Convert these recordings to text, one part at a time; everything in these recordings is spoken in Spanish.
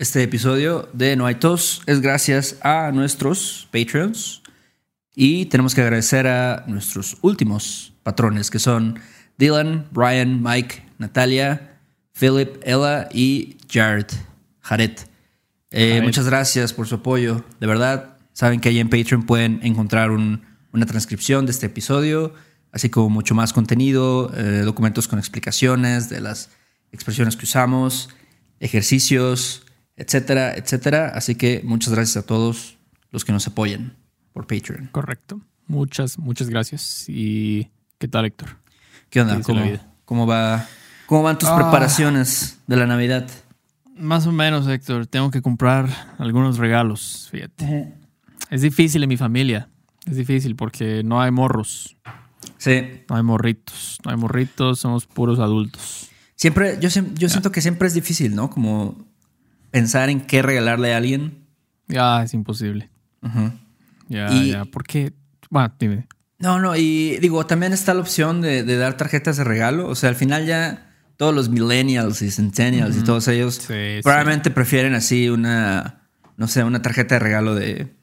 Este episodio de No hay tos es gracias a nuestros Patreons y tenemos que agradecer a nuestros últimos patrones que son Dylan, Brian, Mike, Natalia, Philip, Ella y Jared. Jared. Eh, Jared. muchas gracias por su apoyo. De verdad, saben que ahí en Patreon pueden encontrar un- una transcripción de este episodio, así como mucho más contenido, eh, documentos con explicaciones de las expresiones que usamos, ejercicios, etcétera, etcétera. Así que muchas gracias a todos los que nos apoyan por Patreon. Correcto. Muchas, muchas gracias. ¿Y qué tal, Héctor? ¿Qué onda? ¿Qué dice la ¿Cómo, va? ¿Cómo van tus Ah. preparaciones de la Navidad? Más o menos, Héctor. Tengo que comprar algunos regalos, fíjate. Es difícil en mi familia. Es difícil porque no hay morros, Sí. no hay morritos, no hay morritos, somos puros adultos. Siempre, yo, yo siento que siempre es difícil, ¿no? Como pensar en qué regalarle a alguien. Ya es imposible. Ya, Y- ya. ¿Por qué? Bueno, dime. No, no, y digo, también está la opción de, de dar tarjetas de regalo. O sea, al final ya todos los millennials y centennials y todos ellos Sí, sí. probablemente prefieren así una, no sé, una tarjeta de regalo de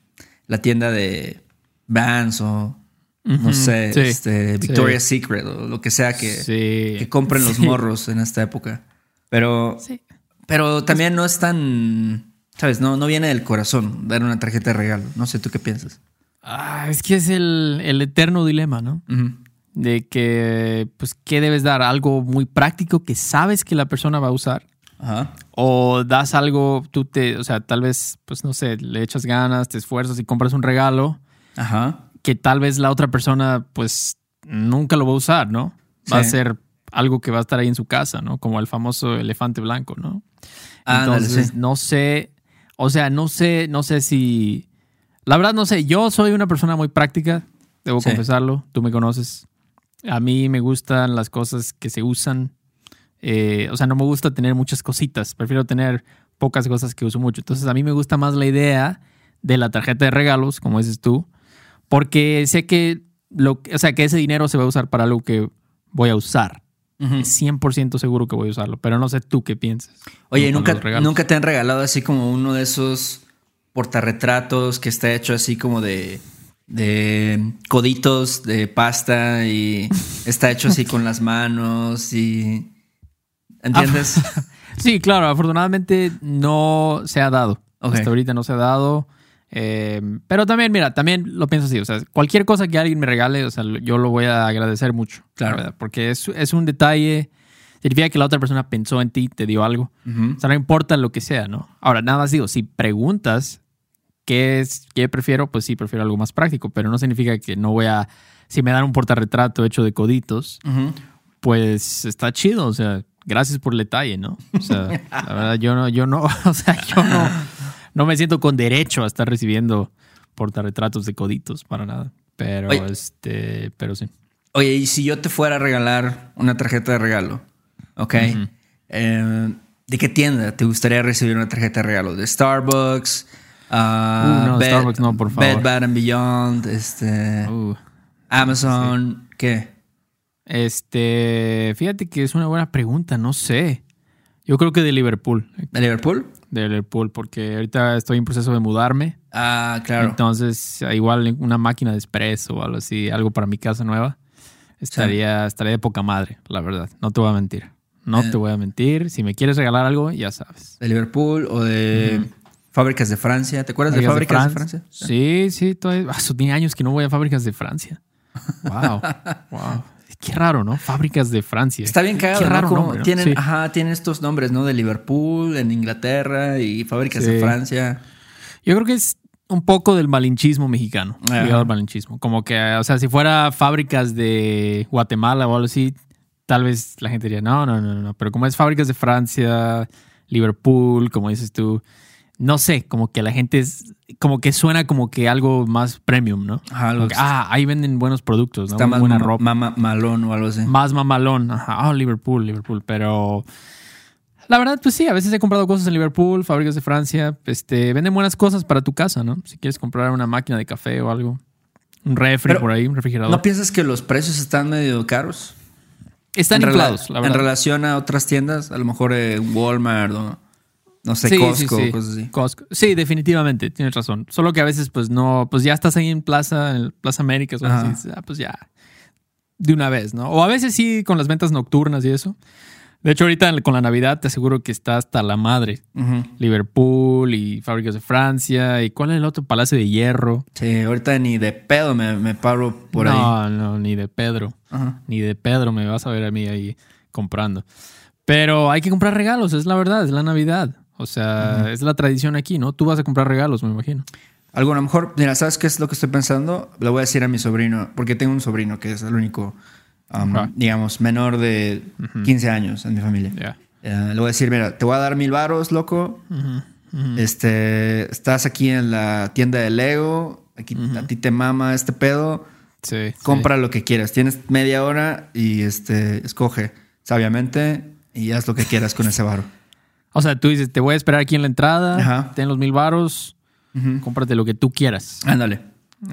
la tienda de Vans o, no sé, sí, este, sí. Victoria's Secret o lo que sea que, Sí. que compren los Sí. morros en esta época. Pero, Sí. Pero también no es tan, ¿sabes? No, no viene del corazón dar una tarjeta de regalo. No sé, ¿tú qué piensas? Ah, es que es el, el eterno dilema, ¿no? Ujú. De que, pues, ¿qué debes dar? Algo muy práctico que sabes que la persona va a usar. Ajá. O das algo, tú te, o sea, tal vez, pues no sé, le echas ganas, te esfuerzas y compras un regalo Ajá. que tal vez la otra persona, pues, nunca lo va a usar, ¿no? Va Sí. a ser algo que va a estar ahí en su casa, ¿no? Como el famoso elefante blanco, ¿no? Entonces, sí. no sé, o sea, no sé, no sé si, la verdad no sé, yo soy una persona muy práctica, debo Sí. confesarlo, tú me conoces. A mí me gustan las cosas que se usan, eh, o sea, no me gusta tener muchas cositas, prefiero tener pocas cosas que uso mucho. Entonces, a mí me gusta más la idea de la tarjeta de regalos, como dices tú, porque sé que, lo, o sea, que ese dinero se va a usar para algo que voy a usar. Ujú. 100% seguro que voy a usarlo, pero no sé tú qué piensas. Oye, ¿nunca. ¿nunca te han regalado así como uno de esos portarretratos que está hecho así como de, de coditos de pasta y está hecho así con las manos y... ¿Entiendes? Sí, claro, afortunadamente no se ha dado. Hasta ahorita no se ha dado. Eh, pero también, mira, también lo pienso así. O sea, cualquier cosa que alguien me regale, o sea, yo lo voy a agradecer mucho. Claro. la verdad, porque es, es un detalle. Significa que la otra persona pensó en ti, te dio algo. Ujú. O sea, no importa lo que sea, ¿no? Ahora, nada más digo, si preguntas qué es, qué prefiero, pues sí, prefiero algo más práctico, pero no significa que no voy a. Si me dan un portarretrato hecho de coditos, Ujú. pues está chido, o sea, gracias por el detalle, ¿no? O sea, la verdad, yo no, yo no, o sea, yo no, no me siento con derecho a estar recibiendo portarretratos de coditos para nada. Pero Oye. este, pero sí. Oye, y si yo te fuera a regalar una tarjeta de regalo, ¿ok? Eh, ¿De qué tienda te gustaría recibir una tarjeta de regalo? ¿De Starbucks? Ah, Uh, no, Starbucks no, por favor. Bed Bath and Beyond, este, Uh, Amazon, ¿qué? este, fíjate que es una buena pregunta, no sé. Yo creo que de Liverpool, ¿De Liverpool? De Liverpool, porque ahorita estoy en proceso de mudarme. Ah, claro. Entonces, igual una máquina de espresso o algo así, algo para mi casa nueva, estaría, estaría de poca madre, la verdad. No te voy a mentir. No Eh. te voy a mentir. Si me quieres regalar algo, ya sabes. ¿De Liverpool o de Fábricas de Francia? ¿Te acuerdas de Fábricas de, Francia? Sí, sí. Todavía, ah, tiene años que no voy a fábricas de Francia. Wow. wow. Qué raro, ¿no? Fábricas de Francia. Está bien cagado, Qué ¿no? raro nombre, ¿no? tienen, Sí. ajá, tienen estos nombres, ¿no? De Liverpool, en Inglaterra y Fábricas de. Francia. Yo creo que es un poco del malinchismo mexicano. Ligado al malinchismo. Como que, o sea, si fuera fábricas de Guatemala o algo así, tal vez la gente diría, no, no, no, no. Pero como es fábricas de Francia, Liverpool, como dices tú, no sé, como que la gente es, como que suena como que algo más premium, ¿no? Ajá, algo Como que, ah, ahí venden buenos productos, ¿no? Está más buena ropa. mama- malón o algo así. Más mamalón. Ajá, oh, Liverpool, Liverpool. Pero la verdad, pues sí, a veces he comprado cosas en Liverpool, fábricas de Francia. Este, venden buenas cosas para tu casa, ¿no? Si quieres comprar una máquina de café o algo. Un refri Pero, por ahí, un refrigerador. ¿No piensas que los precios están medio caros? Están en, inflados, la en verdad. relación a otras tiendas, a lo mejor en Walmart o no sé, Sí, Costco, sí, sí. cosas así. Costco. Sí, definitivamente, tienes razón. Solo que a veces, pues no, pues ya estás ahí en Plaza, en Plaza América, o así, ah, pues ya, de una vez, ¿no? O a veces sí con las ventas nocturnas y eso. De hecho, ahorita con la Navidad te aseguro que está hasta la madre. Ujú. Liverpool y Fábricas de Francia y ¿cuál es el otro? Palacio de Hierro. Sí, ahorita ni de pedo me, me paro por ahí. no, no, ni de Pedro. Ajá. Ni de Pedro me vas a ver a mí ahí comprando. Pero hay que comprar regalos, es la verdad, es la Navidad. O sea, es la tradición aquí, ¿no? Tú vas a comprar regalos, me imagino. Algo a lo mejor, mira, ¿sabes qué es lo que estoy pensando? Le voy a decir a mi sobrino, porque tengo un sobrino que es el único, um, digamos, menor de 15 años en mi familia. Eh, le voy a decir, mira, te voy a dar mil varos, loco. Este, estás aquí en la tienda de Lego, aquí a ti te mama este pedo, Sí. compra lo que quieras. Tienes media hora y este, escoge sabiamente y haz lo que quieras con ese varo. O sea, tú dices, te voy a esperar aquí en la entrada, Ajá. ten los mil varos, cómprate lo que tú quieras. Ándale.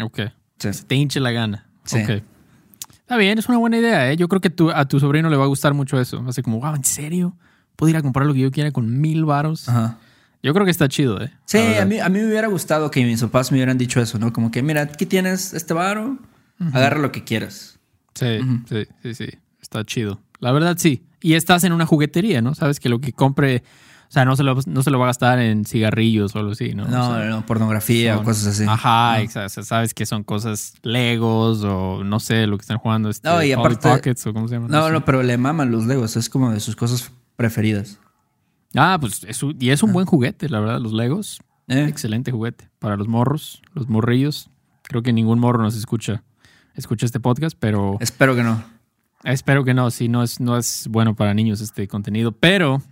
Ok. Sí. Se te hinche la gana. Sí. Ok. Está bien, es una buena idea, ¿eh? Yo creo que tu- a tu sobrino le va a gustar mucho eso. Va a ser como, wow, ¿en serio? ¿Puedo ir a comprar lo que yo quiera con mil varos? Ajá. Yo creo que está chido, ¿eh? Sí, a mí, a mí me hubiera gustado que mis papás me hubieran dicho eso, ¿no? Como que, mira, aquí tienes este varo, agarra lo que quieras. Sí, sí, sí, sí. Está chido. La verdad, sí. Y estás en una juguetería, ¿no? Sabes que lo que compre, o sea, no se lo, no se lo va a gastar en cigarrillos o algo así, ¿no? No, O sea, no, pornografía son- o cosas así. Ajá, exacto. O sea, sabes que son cosas Legos o no sé, lo que están jugando. Este, No, y aparte- Pockets o cómo se llama. No, no, pero le maman los Legos, es como de sus cosas preferidas. Ah, pues es y es un buen juguete, la verdad, los Legos. ¿Eh? Excelente juguete para los morros, los morrillos. Creo que ningún morro nos escucha, escucha este podcast, pero Espero que no. espero que no. Sí, no es, no es bueno para niños este contenido, pero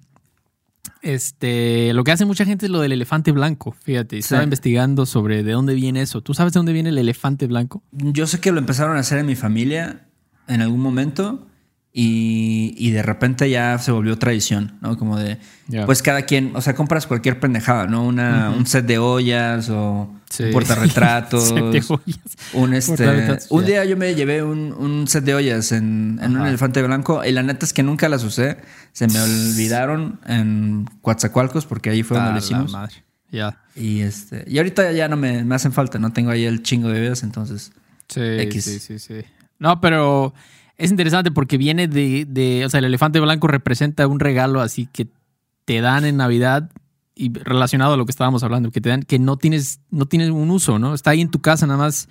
este, lo que hace mucha gente es lo del elefante blanco. Fíjate, estaba Sí. investigando sobre de dónde viene eso. ¿Tú sabes de dónde viene el elefante blanco? Yo sé que lo empezaron a hacer en mi familia en algún momento y, y de repente ya se volvió tradición, ¿no? Como de, pues cada quien, o sea, compras cualquier pendejada, ¿no? Una, Un set de ollas o Sí. un portarretratos. Set de ollas. Un, este, un día yo me llevé un, un set de ollas en, en un elefante blanco y la neta es que nunca las usé. Se me olvidaron en Coatzacoalcos porque ahí fue donde lo hicimos. madre. Ya. Y, este, y ahorita ya no me, me hacen falta, no tengo ahí el chingo de bebidas, entonces... Sí, X. sí, sí, sí. No, pero es interesante porque viene de, de, o sea, el elefante blanco representa un regalo así que te dan en Navidad y relacionado a lo que estábamos hablando, que te dan que no tienes, no tienes un uso, ¿no? Está ahí en tu casa nada más,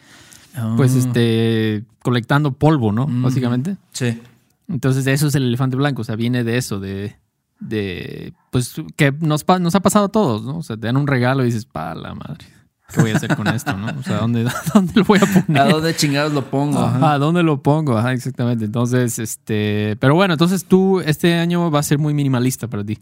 pues, Ah, este, colectando polvo, ¿no? Mm. Básicamente. Sí. Entonces, eso es el elefante blanco, o sea, viene de eso, de, de pues, que nos, nos ha pasado a todos, ¿no? O sea, te dan un regalo y dices, pa, la madre, ¿qué voy a hacer con esto, no? O sea, ¿dónde, dónde lo voy a poner? ¿A dónde chingados lo pongo? Ajá. Ajá, ¿dónde lo pongo? Ajá, exactamente. Entonces, este, pero bueno, entonces tú este año va a ser muy minimalista para ti.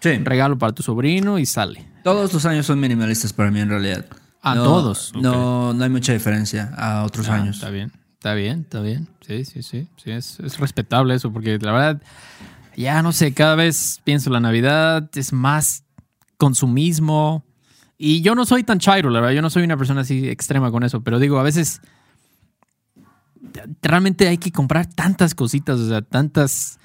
Sí. Un regalo para tu sobrino y sale. Todos los años son minimalistas para mí en realidad. Ah, No- todos. No, no hay mucha diferencia a otros Ah, años. Está bien, está bien, está bien. Sí, sí, sí. sí es, es respetable eso, porque la verdad, ya no sé, cada vez pienso la Navidad es más consumismo. Y yo no soy tan chairo, la verdad, yo no soy una persona así extrema con eso, pero digo, a veces realmente hay que comprar tantas cositas, o sea, tantas...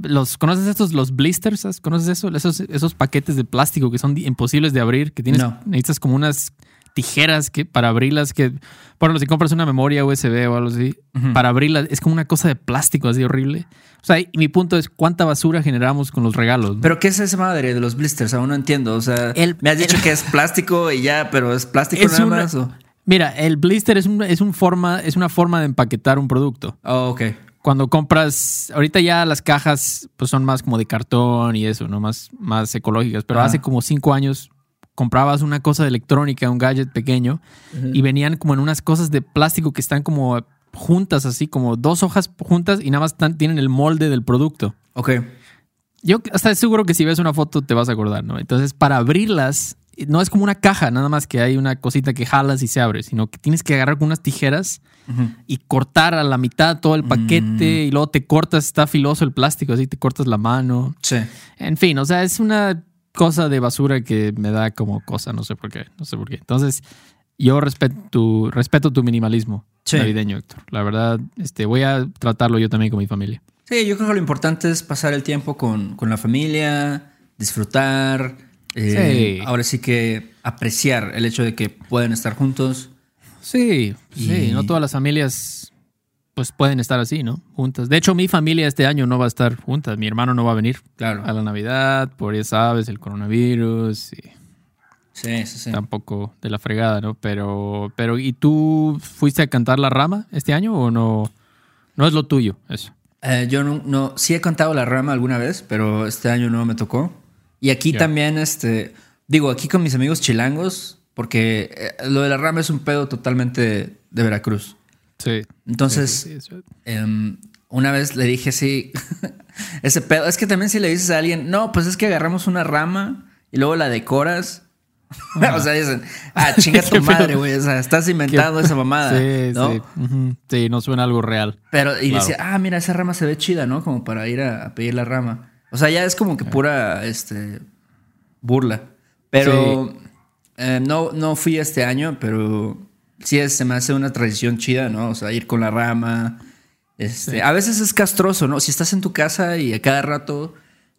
Los, ¿Conoces estos, los blisters? ¿Conoces eso? Esos, esos paquetes de plástico que son imposibles de abrir, que tienes, No. necesitas como unas tijeras que, para abrirlas, que, ejemplo, si compras una memoria USB o algo así, para abrirla es como una cosa de plástico así horrible. O sea, y mi punto es cuánta basura generamos con los regalos. ¿no? Pero ¿qué es esa madre de los blisters? Aún no entiendo. O sea, El- me has dicho que es plástico y ya, pero es plástico Es nada una- más. ¿o? Mira, el blister es, un, es, un forma, es una forma de empaquetar un producto. Oh, ok. Cuando compras, ahorita ya las cajas pues son más como de cartón y eso, ¿no? Más, más ecológicas. Pero hace como cinco años comprabas una cosa de electrónica, un gadget pequeño, y venían como en unas cosas de plástico que están como juntas, así como dos hojas juntas y nada más están- tienen el molde del producto. Ok. Yo hasta seguro que si ves una foto te vas a acordar, ¿no? Entonces, para abrirlas, no es como una caja, nada más que hay una cosita que jalas y se abre, sino que tienes que agarrar con unas tijeras y cortar a la mitad todo el paquete y luego te cortas, está filoso el plástico, así te cortas la mano. Sí. En fin, o sea, es una cosa de basura que me da como cosa, no sé por qué, no sé por qué. Entonces, yo respeto tu, respeto tu minimalismo Sí. navideño, Héctor. La verdad, este, voy a tratarlo yo también con mi familia. Sí, yo creo que lo importante es pasar el tiempo con, con la familia, disfrutar, Eh, Sí. Ahora sí que apreciar el hecho de que pueden estar juntos. Sí, sí, no todas las familias pues pueden estar así, ¿no? Juntas. De hecho, mi familia este año no va a estar junta. Mi hermano no va a venir Claro. a la Navidad, por ya sabes, el coronavirus y Sí, sí, sí. tampoco de la fregada, ¿no? Pero, pero ¿y tú fuiste a cantar la rama este año o no? No es lo tuyo, eso. Eh, yo no, no- sí he cantado la rama alguna vez, pero este año no me tocó. Y aquí también, este, digo, aquí con mis amigos chilangos, porque eh, lo de la rama es un pedo totalmente de Veracruz. Sí. Entonces, Sí, sí, sí, eso- Em, una vez le dije, sí, ese pedo. Es que también si le dices a alguien, no, pues es que agarramos una rama y luego la decoras. o sea, dicen, ah, chinga tu madre, güey. O sea, estás inventando esa mamada. Sí, ¿no? sí. Sí, no suena algo real. Pero, y Claro. decía, ah, mira, esa rama se ve chida, ¿no? Como para ir a, a pedir la rama. O sea, ya es como que pura, este, burla. Pero eh, no, no fui este año, pero sí es- se me hace una tradición chida, ¿no? O sea, ir con la rama. Este, A veces es castroso, ¿no? Si estás en tu casa y a cada rato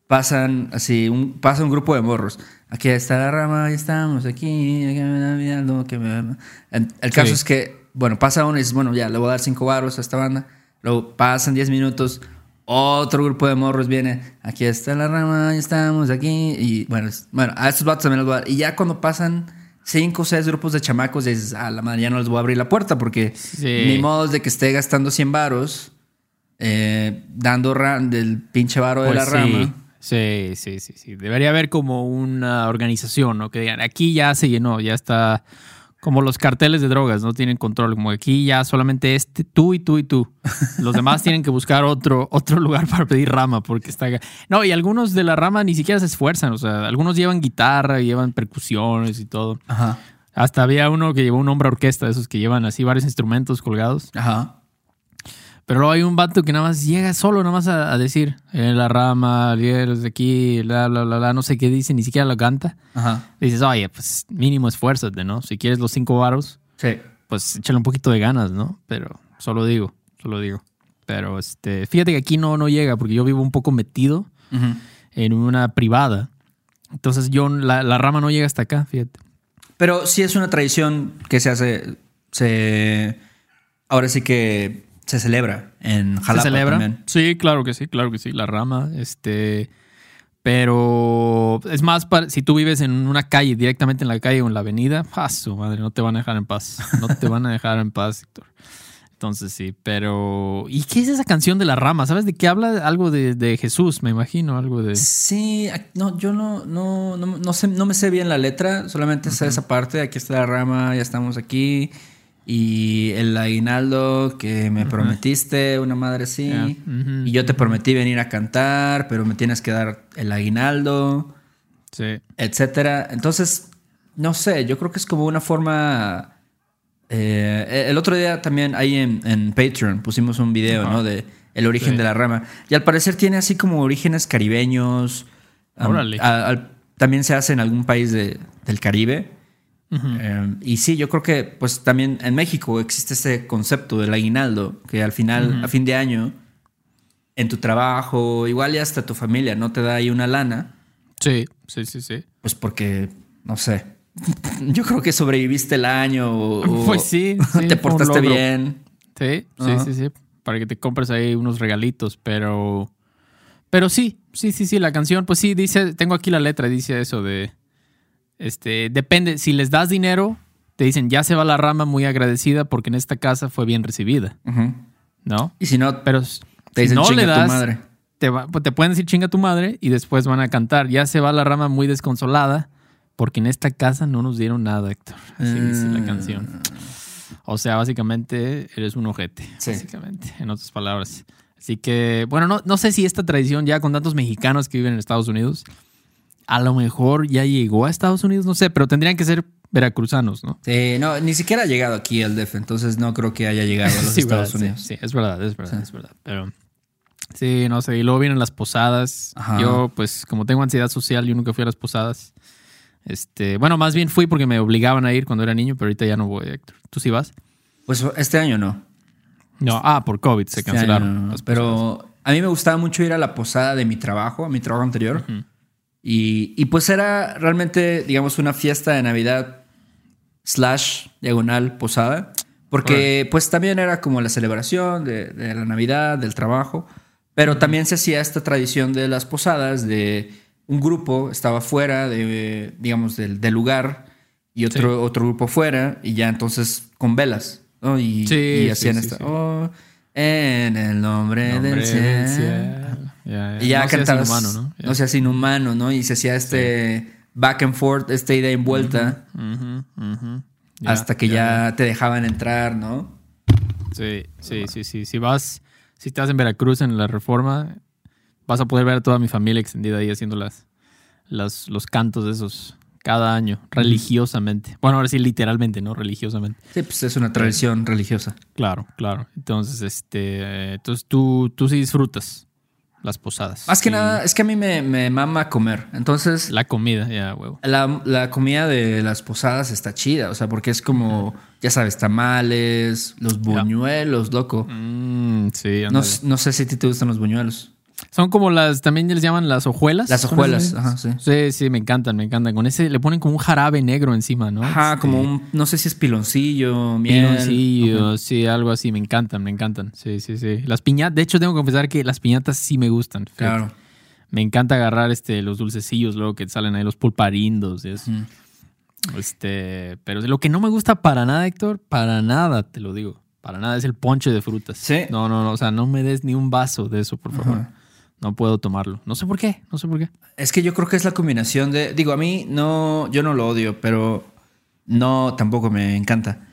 pasan así, un, pasa un grupo de morros. Aquí está la rama, ahí estamos, aquí, aquí me que me- El, el caso Sí. es que, bueno, pasa uno y dices, bueno, ya, le voy a dar cinco baros a esta banda. Luego pasan 10 minutos, otro grupo de morros viene, aquí está la rama, ahí estamos, aquí. Y bueno, bueno a estos vatos también los voy a dar. Y ya cuando pasan cinco o seis grupos de chamacos, dices, ah, la madre, ya no les voy a abrir la puerta porque Sí. ni modo de que esté gastando 100 varos eh, dando ra- del pinche varo de Pues la sí. rama. Sí, sí, sí, sí. Debería haber como una organización, ¿no? Que digan, aquí ya se llenó, ya está como los carteles de drogas, no tienen control, como aquí ya solamente este, tú y tú y tú. Los demás tienen que buscar otro, otro lugar para pedir rama, porque está... No, y algunos de la rama ni siquiera se esfuerzan, o sea, algunos llevan guitarra, llevan percusiones y todo. Ajá. Hasta había uno que llevó un hombre orquesta, de esos que llevan así varios instrumentos colgados. Ajá. Pero luego hay un vato que nada más llega solo, nada más a, a decir, eh, la rama, de aquí, bla, bla, bla, bla, no sé qué dice, ni siquiera lo canta. Ajá. Dices, oye, pues mínimo esfuérzate, ¿no? Si quieres los cinco varos, Sí. pues échale un poquito de ganas, ¿no? Pero solo digo, solo digo. Pero este, fíjate que aquí no, no llega, porque yo vivo un poco metido Ujú. en una privada. Entonces yo, la, la rama no llega hasta acá, fíjate. Pero sí es una tradición que se hace. Se. Ahora sí que se celebra en Jalapa ¿Se celebra? también. Sí, claro que sí, claro que sí, la rama, este, pero es más, para, si tú vives en una calle, directamente en la calle o en la avenida, ¡ah, su madre, no te van a dejar en paz, no te van a dejar en paz, Héctor. Entonces sí, pero ¿y qué es esa canción de la rama? ¿Sabes de qué habla? Algo de, de Jesús, me imagino, algo de... Sí, no, yo no, no, no, no sé, no me sé bien la letra, solamente sé esa parte, aquí está la rama, ya estamos aquí. Y el aguinaldo que me prometiste, una madre así. Ujú, Y yo te prometí venir a cantar, pero me tienes que dar el aguinaldo, Sí, etcétera. Entonces, no sé, yo creo que es como una forma. eh, el otro día también ahí en, en Patreon pusimos un video. ¿no? De el origen Sí. de la rama. Y al parecer tiene así como orígenes caribeños. Órale. a- también se hace en algún país de- del Caribe. Eh, y sí, yo creo que pues también en México existe ese concepto del aguinaldo, que al final, Ujú. a fin de año, en tu trabajo, igual y hasta tu familia no te da ahí una lana, sí, sí, sí, sí. pues porque, no sé, yo creo que sobreviviste el año o, Pues sí, sí, te portaste bien. Sí, sí, sí. Para que te compres ahí unos regalitos, pero. Pero sí, sí, sí, sí. La canción, pues sí, dice. Tengo aquí la letra, dice eso de. Este, depende. Si les das dinero, te dicen ya se va la rama muy agradecida porque en esta casa fue bien recibida. ¿no? Y si no, Pero te si dicen no chinga le tu das, madre. Te, va- pues te pueden decir chinga tu madre y después van a cantar. Ya se va la rama muy desconsolada porque en esta casa no nos dieron nada, Héctor. Así dice la Mm. canción. O sea, básicamente eres un ojete. Sí. Básicamente, en otras palabras. Así que, bueno, no, no sé si esta tradición ya con tantos mexicanos que viven en Estados Unidos, a lo mejor ya llegó a Estados Unidos, no sé, pero tendrían que ser veracruzanos, ¿no? Sí, no, ni siquiera ha llegado aquí el DF, entonces no creo que haya llegado a los Sí, Estados verdad, Unidos. Sí, sí, es verdad, es verdad, es verdad. Pero sí, no sé. Y luego vienen las posadas. Ajá. Yo, pues, como tengo ansiedad social, yo nunca fui a las posadas. Este, bueno, más bien fui porque me obligaban a ir cuando era niño, pero ahorita ya no voy, Héctor. ¿Tú sí vas? Pues este año no. No, ah, por COVID se Este cancelaron. no. las. Pero a mí me gustaba mucho ir a la posada de mi trabajo, a mi trabajo anterior. Y, y pues era realmente, digamos, una fiesta de Navidad slash diagonal posada. Porque pues también era como la celebración de, de la Navidad, del trabajo. Pero también se hacía esta tradición de las posadas, de un grupo estaba fuera de, digamos, del, del lugar y otro, otro grupo fuera y ya entonces con velas, ¿no? Y, Sí, y hacían sí, sí, esta, oh, en el nombre, Nombre del cielo. del cielo. Y ya No seas cantabas, inhumano, ¿no? Ya. no seas inhumano, ¿no? Y se hacía este back and forth, esta ida en vuelta, hasta que ya, te dejaban entrar, ¿no? Sí, sí, sí, sí. Si vas, si estás en Veracruz en la reforma, vas a poder ver a toda mi familia extendida ahí haciendo las, las, los cantos de esos cada año, religiosamente. Bueno, ahora sí, literalmente, ¿no? Religiosamente. Sí, pues es una tradición religiosa. Claro, claro. Entonces, este, eh, entonces tú, tú sí disfrutas las posadas. Más que nada, es que a mí me, me mama comer. Entonces, La comida, ya, huevo. La, la comida de las posadas está chida, o sea, porque es como, ya sabes, tamales, los buñuelos, loco. Mm, sí, no sé si a ti te gustan los buñuelos. Son como las, también les llaman las hojuelas. Las ¿Son hojuelas, ajá, sí. Sí, sí, me encantan, me encantan. Con ese le ponen como un jarabe negro encima, ¿no? Ajá, Este, como un, no sé si es piloncillo, miel. piloncillo, sí, algo así. Me encantan, me encantan. Sí, sí, sí. Las piñatas, de hecho, tengo que confesar que las piñatas sí me gustan. fíjate. Claro. Me encanta agarrar este, los dulcecillos luego que salen ahí, los pulparindos y eso. Mm. Este, pero lo que no me gusta para nada, Héctor, para nada, te lo digo. Para nada es el ponche de frutas. Sí. No, no, no. O sea, no me des ni un vaso de eso, por favor. Ajá. No puedo tomarlo. No sé por qué. No sé por qué. Es que yo creo que es la combinación de, digo, a mí no, yo no lo odio, pero no, tampoco me encanta.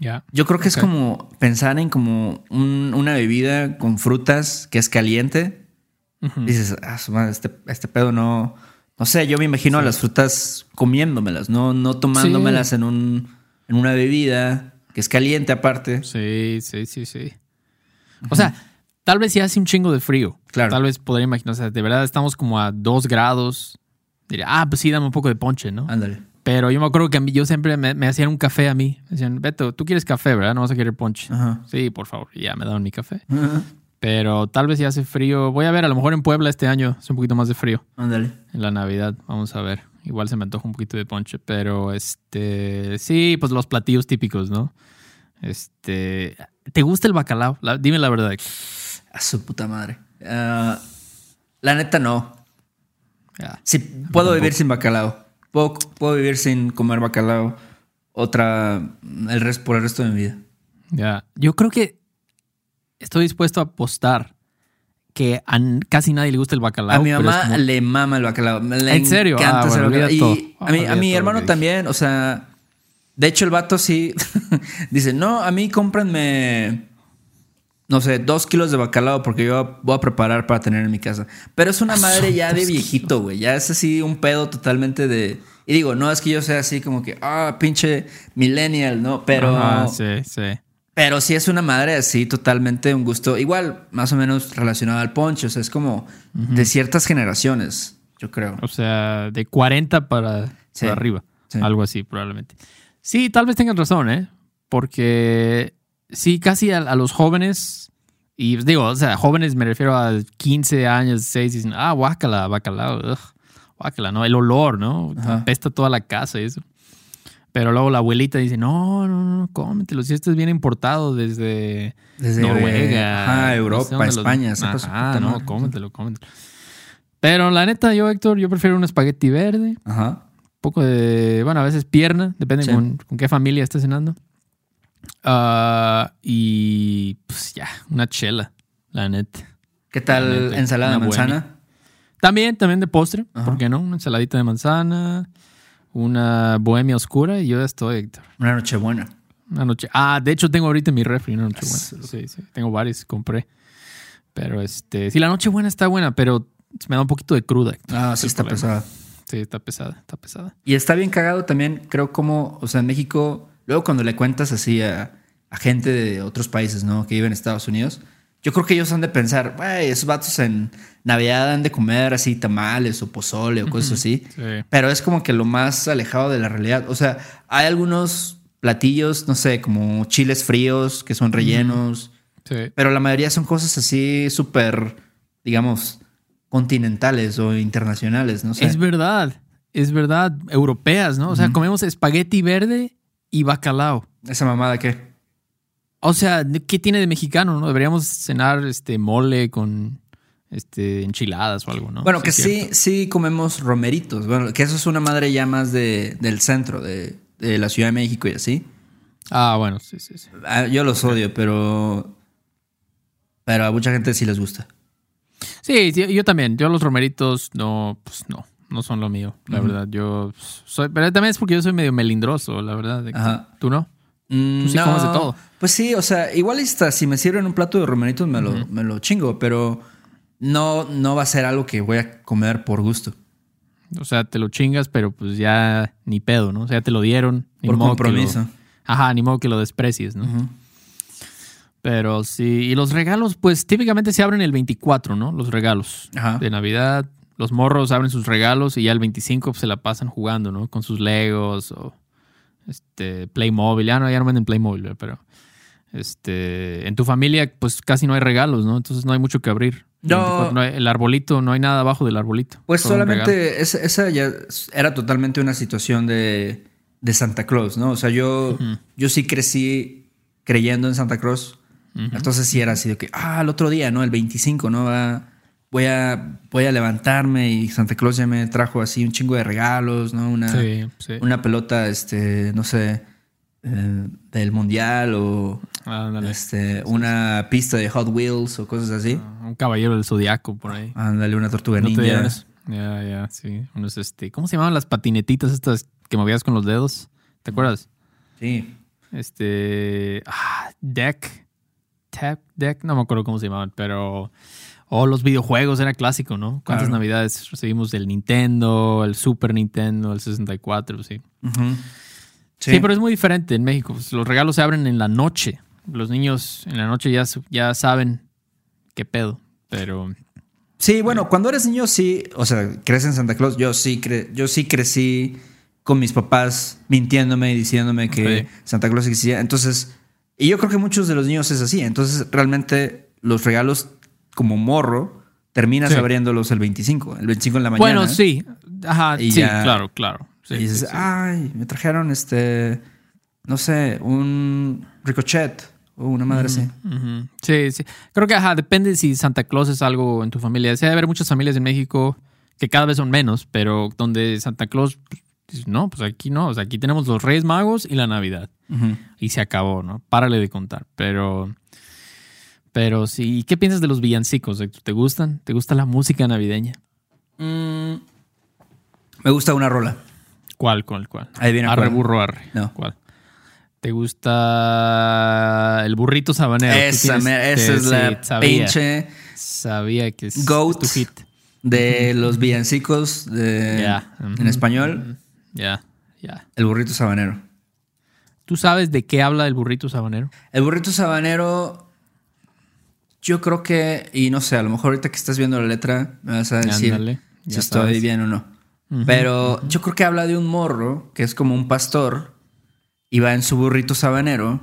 Ya. Yo creo que es como pensar en como un- una bebida con frutas que es caliente. Dices, ah, su madre, este, este pedo no. No sé, yo me imagino a las frutas comiéndomelas, no, no tomándomelas en, un, en una bebida que es caliente aparte. Sí, sí, sí, sí. O sea, tal vez si hace un chingo de frío. Claro. Tal vez podría imaginar. O sea, de verdad estamos como a dos grados. Diría, ah, pues sí, dame un poco de ponche, ¿no? Ándale. Pero yo me acuerdo que a mí, yo siempre me, me hacían un café a mí. Me decían, Beto, tú quieres café, ¿verdad? No vas a querer ponche. Ajá. Sí, por favor. Y ya me daban mi café. Pero tal vez si hace frío. Voy a ver, a lo mejor en Puebla este año hace un poquito más de frío. Ándale. En la Navidad, vamos a ver. Igual se me antoja un poquito de ponche. Pero este. Sí, pues los platillos típicos, ¿no? Este. ¿Te gusta el bacalao? La- dime la verdad. A su puta madre. Ah, la neta no. Ya. Sí, puedo vivir sin bacalao. Puedo, puedo vivir sin comer bacalao otra el resto por el resto de mi vida. Ya. Yo creo que estoy dispuesto a apostar que a casi nadie le gusta el bacalao. A mi mamá como- le mama el bacalao. Le ¿En serio? encanta Ah, bueno, bacalao. Y a mi, a Olvida mi hermano también, o sea, de hecho el vato sí dice, no, a mí cómprenme, no sé, dos kilos de bacalao porque yo voy a preparar para tener en mi casa. Pero es una madre ya de viejito, güey. Ya es así un pedo totalmente de... Y digo, no es que yo sea así como que, ah, pinche millennial, ¿no? Pero... Ajá, sí, sí. Pero sí es una madre así, totalmente un gusto. Igual, más o menos relacionado al poncho. O sea, es como de ciertas generaciones, yo creo. O sea, de 40 para, Sí, para arriba. sí. Algo así, probablemente. Sí, tal vez tengan razón, ¿eh? Porque sí, casi a, a los jóvenes, y digo, o sea, jóvenes me refiero a 15 años, 6, dicen, ah, guácala, bacalao, ugh, guácala, ¿no? El olor, ¿no? Ajá. Apesta toda la casa y eso. Pero luego la abuelita dice, no, no, no, cómetelo, si este es bien importado desde, Desde Noruega. ajá, no sé Europa, los- España. Ajá, puta no, madre. cómetelo, cómetelo. Pero la neta, yo, Héctor, yo prefiero un espagueti verde, Ajá. un poco de, bueno, a veces pierna, depende Sí. con, con qué familia estés cenando. Ah, y pues ya, una chela, la neta. ¿Qué tal neta, ensalada de manzana? También, también de postre, Ajá. ¿por qué no? Una ensaladita de manzana, una bohemia oscura y yo ya estoy, Héctor. Una noche buena. Una noche. Ah, de hecho tengo ahorita en mi refri una noche buena. Sí, sí. Tengo varios, compré. Pero este, sí, la noche buena está buena, pero me da un poquito de cruda. Héctor. Ah, sí está problema. pesada. Sí, está pesada, está pesada. Y está bien cagado también, creo como, o sea, en México, luego cuando le cuentas así a, a gente de otros países, ¿no? Que viven en Estados Unidos, yo creo que ellos han de pensar, güey, esos vatos en Navidad han de comer así tamales o pozole o cosas así. Sí. Pero es como que lo más alejado de la realidad. O sea, hay algunos platillos, no sé, como chiles fríos que son rellenos, Sí. pero la mayoría son cosas así súper, digamos, continentales o internacionales, no sé. Es verdad, es verdad, europeas, ¿no? O sea, comemos espagueti verde y bacalao. ¿Esa mamada qué? O sea, ¿qué tiene de mexicano, no? Deberíamos cenar este mole con este enchiladas o algo, ¿no? Bueno, que sí, sí comemos romeritos. Bueno, que eso es una madre ya más de, del centro, de, de la Ciudad de México y así. Ah, bueno, sí, sí, sí. Ah, Yo los odio, pero. Pero a mucha gente sí les gusta. Sí, yo también. Yo los romeritos no, pues no, no son lo mío, la verdad. Yo soy, pero también es porque yo soy medio melindroso, la verdad. Ajá. ¿Tú no? Mm, Tú sí comes de todo. Pues sí, o sea, igual está, si me sirven un plato de romeritos me, lo, me lo chingo, pero no, no va a ser algo que voy a comer por gusto. O sea, te lo chingas, pero pues ya ni pedo, ¿no? O sea, te lo dieron. Ni Por modo lo- compromiso. ajá, ni modo que lo desprecies, ¿no? Pero sí, y los regalos, pues típicamente se abren el 24, ¿no? Los regalos Ajá. de Navidad. Los morros abren sus regalos y ya el 25 pues, se la pasan jugando, ¿no? Con sus Legos o este Playmobil. Ya no, ya no venden Playmobil, pero este en tu familia pues casi no hay regalos, ¿no? Entonces no hay mucho que abrir. No. 24 hay- el arbolito, no hay nada abajo del arbolito. Pues solamente esa, esa ya era totalmente una situación de, de Santa Claus, ¿no? O sea, yo, yo sí crecí creyendo en Santa Claus. Entonces sí era así de que, ah, el otro día, ¿no? El 25, ¿no? Va, voy, a, voy a levantarme y Santa Claus ya me trajo así un chingo de regalos, ¿no? Una, Sí, sí. una pelota, este, no sé, eh, del mundial o Ándale. este, una pista de Hot Wheels o cosas así. Un caballero del zodiaco por ahí. Ándale, una tortuga ¿No te ninja. Ya, ya, sí. Unos, este, ¿Cómo se llamaban las patinetitas estas que movías con los dedos? ¿Te acuerdas? Sí. Este. Ah, deck. Tap Deck. No me acuerdo cómo se llamaban, pero. O los videojuegos, era clásico, ¿no? ¿Cuántas Claro. navidades recibimos del Nintendo, el Super Nintendo, el 64? Sí. Sí, pero es muy diferente en México. Pues, Los regalos se abren en la noche. Los niños en la noche ya, ya saben qué pedo. Pero. Sí, bueno, cuando eres niño sí, o sea, crees en Santa Claus. Yo sí, cre- yo sí crecí con mis papás mintiéndome y diciéndome que. Santa Claus existía. Entonces, y yo creo que muchos de los niños es así. Entonces, realmente los regalos como morro terminas Sí. abriéndolos el 25, el 25 en la mañana. Bueno, sí. Ajá, Y sí, ya- claro, claro. Sí, y dices, sí, ay, me trajeron este, no sé, un ricochet o una madre así. Ujú. Sí, sí. Creo que ajá, depende si Santa Claus es algo en tu familia. Sí, debe haber muchas familias en México que cada vez son menos, pero donde Santa Claus, pues, no, pues aquí no. O sea, aquí tenemos los Reyes Magos y la Navidad. Y se acabó, ¿no? Párale de contar. Pero. Pero sí. ¿Qué piensas de los villancicos? Héctor? ¿Te gustan? ¿Te gusta la música navideña? Mm, me gusta una rola. ¿Cuál, cuál, cuál? Ahí viene Arre, cuál. burro, arre. No. ¿Cuál? ¿Te gusta el burrito sabanero? Esa, esa es la sabía. pinche Sabía que es, Goat. es tu hit. de los villancicos de, en español, Ya, ya. el burrito sabanero. ¿Tú sabes de qué habla el burrito sabanero? El burrito sabanero, yo creo que, y no sé, a lo mejor ahorita que estás viendo la letra me vas a decir Ándale, si estoy sabes. bien o no. Pero yo creo que habla de un morro que es como un pastor y va en su burrito sabanero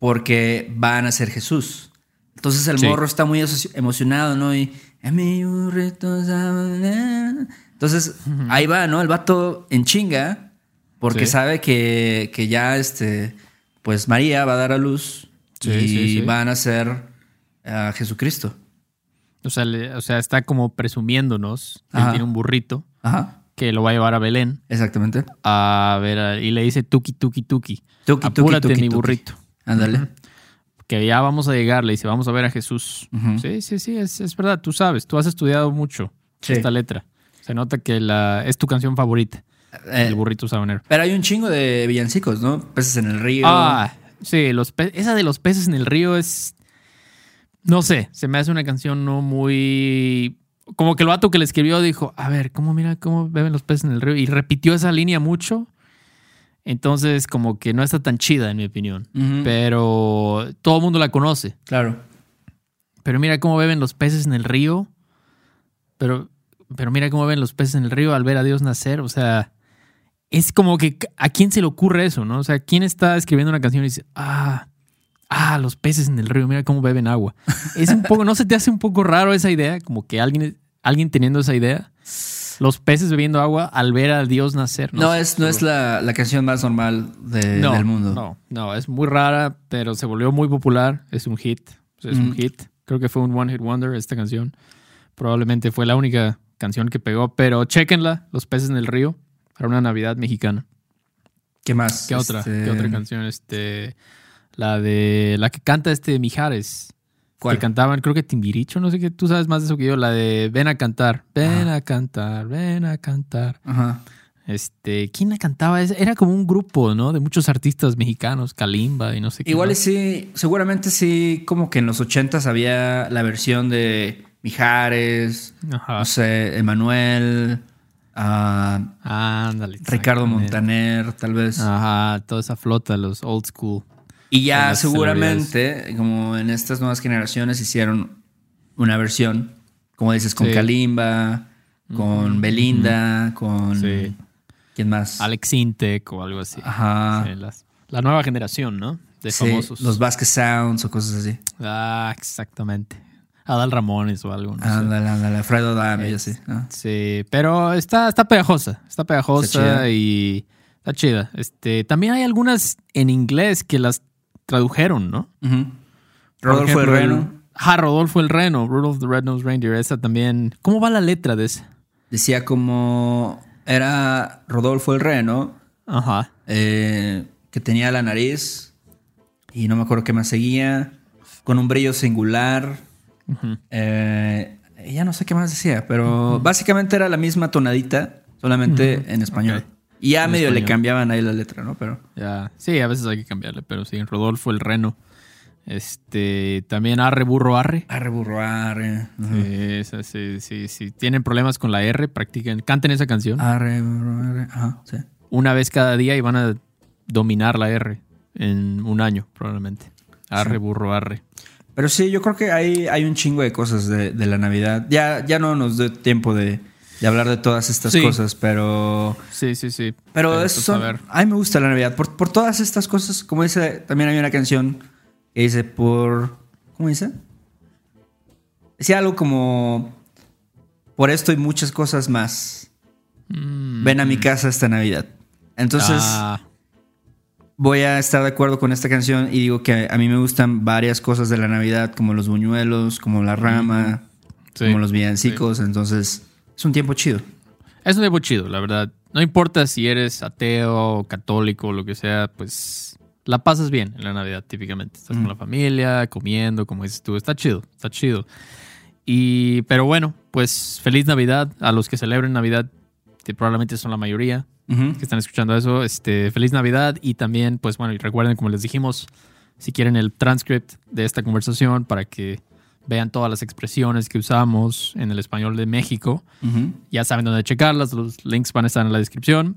porque van a ser Jesús. Entonces el Sí. morro está muy emocionado, ¿no? Y en mi burrito sabanero. Entonces ahí va, ¿no? El vato en chinga porque Sí. sabe que, que ya, este, pues María va a dar a luz Sí, y van a ser a Jesucristo. O sea, le- o sea, está como presumiéndonos que él tiene un burrito Ajá, que lo va a llevar a Belén exactamente. a ver a- y le dice tuki tuki tuki. Tuki, tuki, Apúrate tuki, mi tuki. burrito. Ándale. Que ya vamos a llegar, le dice, vamos a ver a Jesús. Sí, sí, sí, es, es verdad, tú sabes, tú has estudiado mucho Sí. esta letra. Se nota que la, es tu canción favorita, Eh, el burrito sabanero. Pero hay un chingo de villancicos, ¿no? Peces en el río. Ah, sí, los esa de los peces en el río es. No sé, se me hace una canción no muy. Como que el vato que le escribió dijo: A ver, ¿cómo mira cómo beben los peces en el río? Y repitió esa línea mucho. Entonces, como que no está tan chida, en mi opinión. Pero todo el mundo la conoce. Claro. Pero mira cómo beben los peces en el río. Pero, pero mira cómo beben los peces en el río al ver a Dios nacer. O sea, es como que a quién se le ocurre eso, ¿no? O sea, ¿quién está escribiendo una canción y dice, ah, ah, los peces en el río, mira cómo beben agua? Es un poco, ¿no se te hace un poco raro esa idea? Como que alguien alguien teniendo esa idea. Los peces bebiendo agua al ver al Dios nacer. No, sé, es, no es la, la canción más normal de- no, del mundo. No, no, es muy rara, pero se volvió muy popular. Es un hit. Es un Ujú. hit. Creo que fue un One Hit Wonder esta canción. Probablemente fue la única canción que pegó, pero chéquenla, Los peces en el río, para una Navidad mexicana. ¿Qué más? ¿Qué otra? Este, ¿Qué otra canción? Este, la de la que canta este Mijares. ¿Cuál? Que cantaban, creo que Timbiricho, no sé qué, tú sabes más de eso que yo, la de Ven a cantar, ven a cantar, ven a cantar. Ajá. Este, ¿quién la cantaba? Era como un grupo, ¿no? De muchos artistas mexicanos, Kalimba y no sé qué. Igual más. sí, seguramente sí, como que en los ochentas había la versión de Mijares, Ajá. no sé, Emanuel, ah, Ándale. Ricardo. Montaner, tal vez. Ajá, toda esa flota, los old school. Y ya seguramente, como en estas nuevas generaciones, hicieron una versión, como dices, con Sí. Kalimba, con Belinda, con... Sí. ¿Quién más? Alex Intec o algo así. Ajá. Sí, las- la nueva generación, ¿no? De famosos. los Vasquez Sounds o cosas así. Ah, exactamente. Adal Ramones o algo. No sé. Ándale, ándale, Fredo Dame y Es- así. ah. Sí, pero está, está pegajosa. Está pegajosa Está y está chida. Este, también hay algunas en inglés que las tradujeron, ¿no? Rodolfo el ejemplo, Reno Ah, Rodolfo el Reno, Rudolph the Red-Nosed Reindeer. Esa también. ¿Cómo va la letra de esa? decía como era Rodolfo el Reno, Ajá. eh, que tenía la nariz y no me acuerdo qué más seguía, con un brillo singular. Eh, ya no sé qué más decía, pero básicamente era la misma tonadita, solamente en español. Y ya En medio le cambiaban ahí la letra, ¿no? Pero Ya. Sí, a veces hay que cambiarle, pero sí, Rodolfo el Reno. Este, también Arre Burro Arre. arre burro, arre. ujú. Sí, esa, sí, sí, sí. Tienen problemas con la R, practiquen, canten esa canción Arre burro, arre. Ajá, sí. una vez cada día y van a dominar la R en un año, probablemente. Arre, Sí. burro, arre. Pero sí, yo creo que hay, hay un chingo de cosas de, de la Navidad. Ya, ya no nos dio tiempo de, de hablar de todas estas Sí. cosas, pero. Sí, sí, sí. Pero pues, eso a son-. A mí me gusta la Navidad. Por, por todas estas cosas, como dice, también hay una canción que dice por. ¿Cómo dice? Decía algo como. Por esto y muchas cosas más. Mm, Ven a mi casa esta Navidad. Entonces, ah, voy a estar de acuerdo con esta canción y digo que a mí me gustan varias cosas de la Navidad, como los buñuelos, como la rama, sí. como los villancicos. Entonces, es un tiempo chido. Es un tiempo chido, la verdad. No importa si eres ateo, católico, lo que sea, pues la pasas bien en la Navidad, típicamente. Estás con Mm. la familia, comiendo, como dices tú. Está chido, está chido. Y, pero bueno, pues feliz Navidad a los que celebren Navidad, que probablemente son la mayoría Ujú. que están escuchando eso. Este, feliz Navidad y también, pues bueno, y recuerden, como les dijimos, si quieren el transcript de esta conversación para que vean todas las expresiones que usamos en el español de México. Ujú. Ya saben dónde checarlas, los links van a estar en la descripción.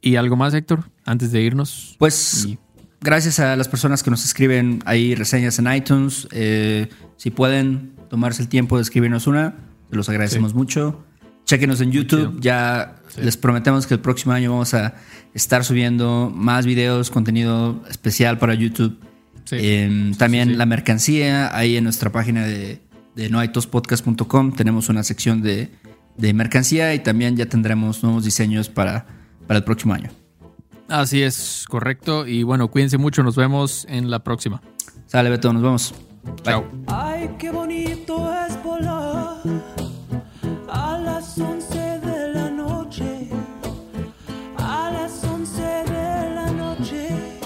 ¿Y algo más, Héctor? Antes de irnos. Pues Y- gracias a las personas que nos escriben ahí reseñas en iTunes. eh, si pueden tomarse el tiempo de escribirnos una, los agradecemos mucho. Chequenos en YouTube. Ya Sí. les prometemos que el próximo año vamos a estar subiendo más videos, contenido especial para YouTube. Sí. Eh, también sí, sí. la mercancía, ahí en nuestra página de, de noaitospodcast.com tenemos una sección de, de mercancía y también ya tendremos nuevos diseños para, para el próximo año. Así es, correcto. Y bueno, cuídense mucho. Nos vemos en la próxima. Sale, Beto, nos vemos. Bye. Chao. Ay, qué bonito es volar a las 11 de la noche, a las 11 de la noche.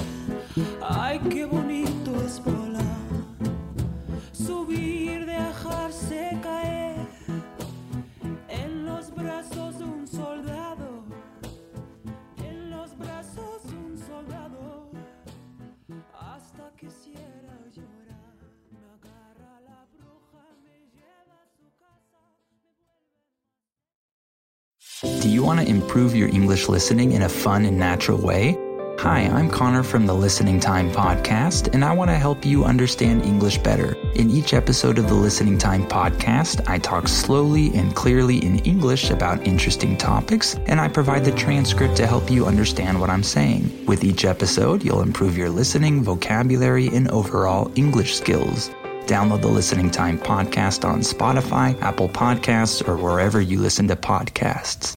Improve your English listening in a fun and natural way? Hi, I'm Connor from the Listening Time Podcast, and I want to help you understand English better. In each episode of the Listening Time Podcast, I talk slowly and clearly in English about interesting topics, and I provide the transcript to help you understand what I'm saying. With each episode, you'll improve your listening, vocabulary, and overall English skills. Download the Listening Time podcast on Spotify, Apple Podcasts, or wherever you listen to podcasts.